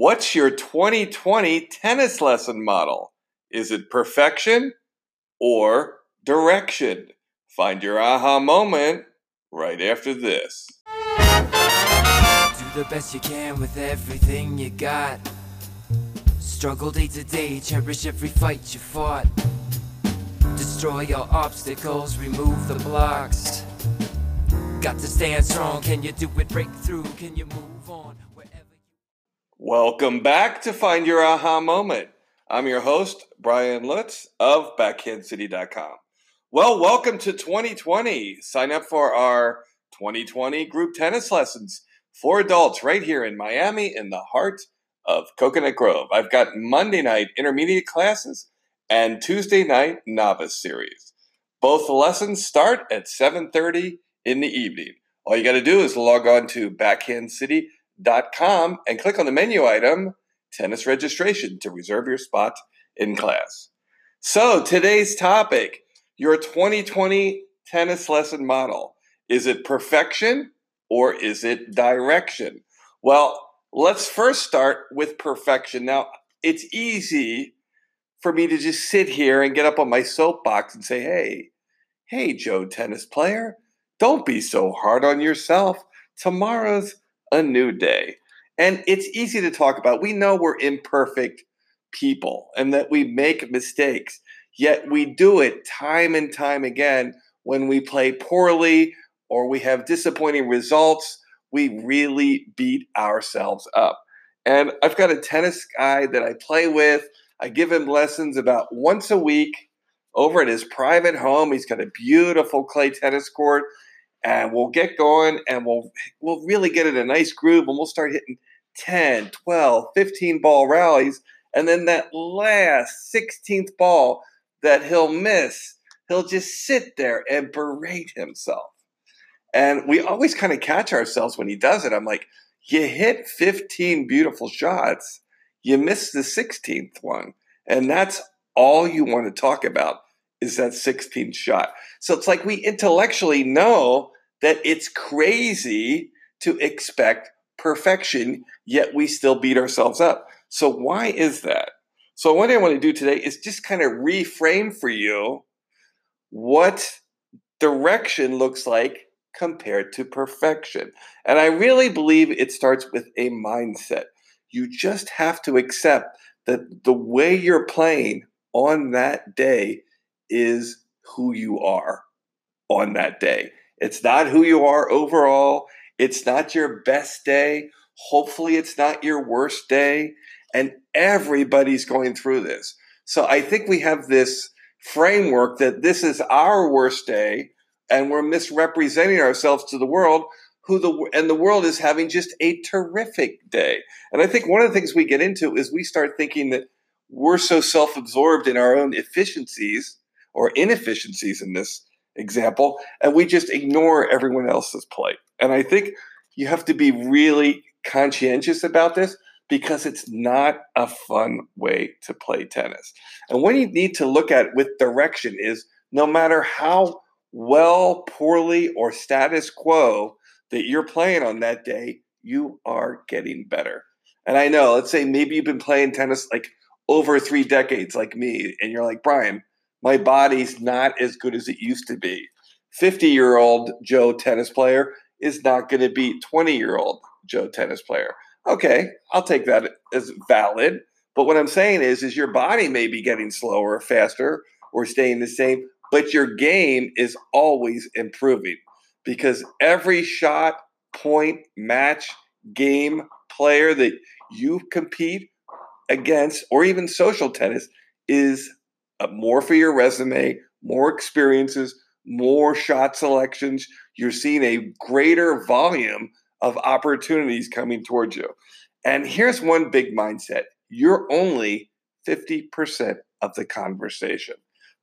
What's your 2020 tennis lesson model? Is it perfection or direction? Find your aha moment right after this. Do the best you can with everything you got. Struggle day to day, cherish every fight you fought. Destroy your obstacles, remove the blocks. Got to stand strong, can you do it? Break through, can you move on? Welcome back to Find Your Aha Moment. I'm your host, Brian Lutz of BackhandCity.com. Well, welcome to 2020. Sign up for our 2020 group tennis lessons for adults right here in Miami in the heart of Coconut Grove. I've got Monday night intermediate classes and Tuesday night novice series. Both lessons start at 7:30 in the evening. All you got to do is log on to backhandcity.com and click on the menu item tennis registration to reserve your spot in class. So, today's topic, your 2020 tennis lesson model. Is it perfection or is it direction? Well, let's first start with perfection. Now, it's easy for me to just sit here and get up on my soapbox and say, hey, hey, Joe, tennis player, don't be so hard on yourself. Tomorrow's a new day. And it's easy to talk about. We know we're imperfect people and that we make mistakes, yet we do it time and time again when we play poorly or we have disappointing results. We really beat ourselves up. And I've got a tennis guy that I play with. I give him lessons about once a week over at his private home. He's got a beautiful clay tennis court and we'll get going and we'll we'll really get in a nice groove and we'll start hitting 10, 12, 15 ball rallies and then that last 16th ball that he'll miss, he'll just sit there and berate himself. And we always kind of catch ourselves when he does it. I'm like, you hit 15 beautiful shots, you missed the 16th one. And that's all you want to talk about is that 16th shot. So it's like we intellectually know that it's crazy to expect perfection, yet we still beat ourselves up. So why is that? So what I want to do today is just kind of reframe for you what direction looks like compared to perfection. And I really believe it starts with a mindset. You just have to accept that the way you're playing on that day is who you are on that day. It's not who you are overall. It's not your best day. Hopefully, it's not your worst day. And everybody's going through this. So I think we have this framework that this is our worst day and we're misrepresenting ourselves to the world who the and the world is having just a terrific day. And I think one of the things we get into is we start thinking that we're so self-absorbed in our own efficiencies or inefficiencies in this example, and we just ignore everyone else's play. And I think you have to be really conscientious about this because it's not a fun way to play tennis. And what you need to look at with direction is no matter how well, poorly, or status quo that you're playing on that day, you are getting better. And I know, let's say maybe you've been playing tennis like over three decades, like me, and you're like, Brian, my body's not as good as it used to be. 50 year old Joe tennis player is not going to beat 20 year old Joe tennis player. Okay, I'll take that as valid. But what I'm saying is, is your body may be getting slower, faster, or staying the same, but your game is always improving because every shot, point, match, game, player that you compete against, or even social tennis, is Uh, more for your resume, more experiences, more shot selections. You're seeing a greater volume of opportunities coming towards you. And here's one big mindset you're only 50% of the conversation.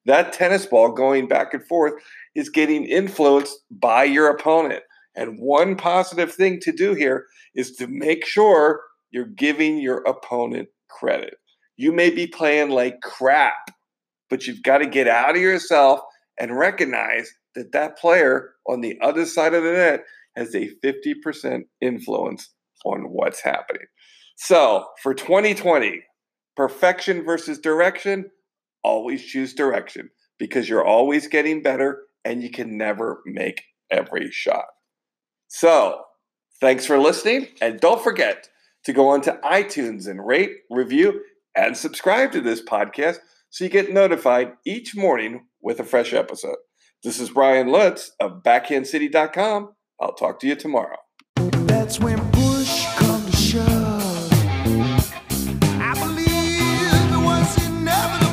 That tennis ball going back and forth is getting influenced by your opponent. And one positive thing to do here is to make sure you're giving your opponent credit. You may be playing like crap, but you've got to get out of yourself and recognize that that player on the other side of the net has a 50% influence on what's happening. So for 2020, perfection versus direction, always choose direction because you're always getting better and you can never make every shot. So thanks for listening. And don't forget to go onto iTunes and rate, review, and subscribe to this podcast so you get notified each morning with a fresh episode. This is Brian Lutz of BackhandCity.com. I'll talk to you tomorrow. That's when push come to shove. I believe it was inevitable.